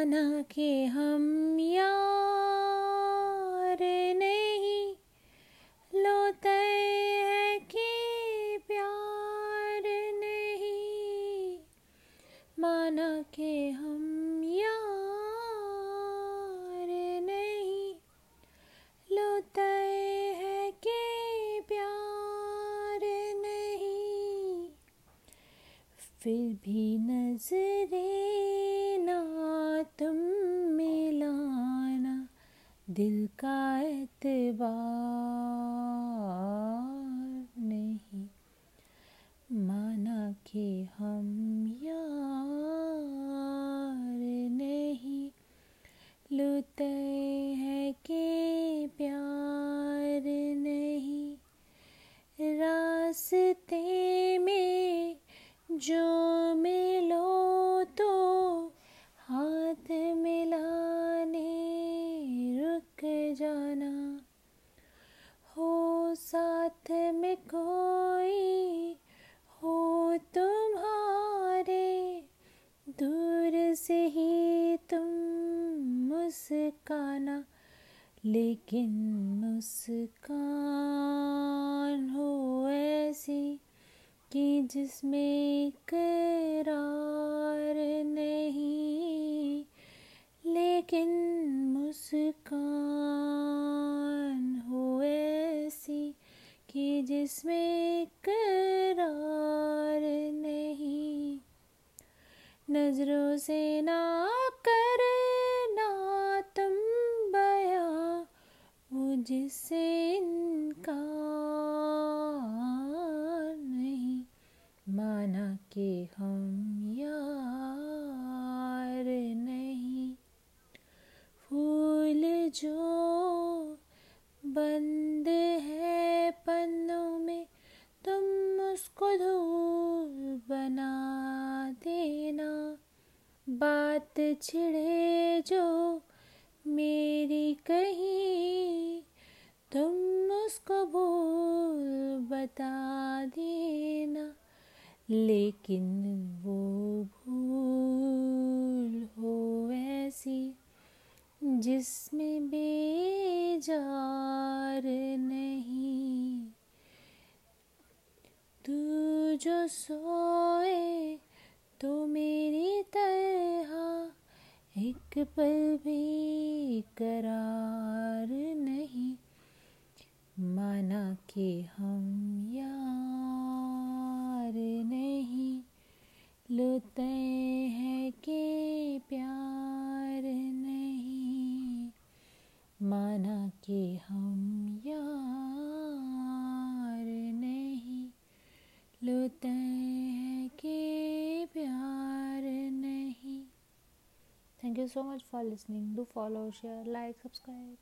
माना के हम यार नहीं। लोते हैं कि प्यार नहीं। माना के हम यार नहीं। लोते हैं कि प्यार नहीं। फिर भी नजरे दिल का एतबार नहीं। माना कि हम यार नहीं। लुते हैं कि प्यार नहीं। रास्ते में जो कोई हो तुम्हारे, दूर से ही तुम मुस्काना, लेकिन मुस्कान हो ऐसी कि जिसमें करार जिसमें करार नहीं। नज़रों से ना करना तुम बया मुझसे इनका नहीं। माना कि हम बात छिड़े जो मेरी कहीं। तुम उसको भूल बता देना, लेकिन वो भूल हो ऐसी जिसमें बेजार नहीं। तू जो सोए एक पल भी करार नहीं। माना कि हम यार नहीं। लुते हैं कि प्यार नहीं। माना कि हम यार नहीं। लुते Thank you so much for listening. Do follow, share, like, subscribe.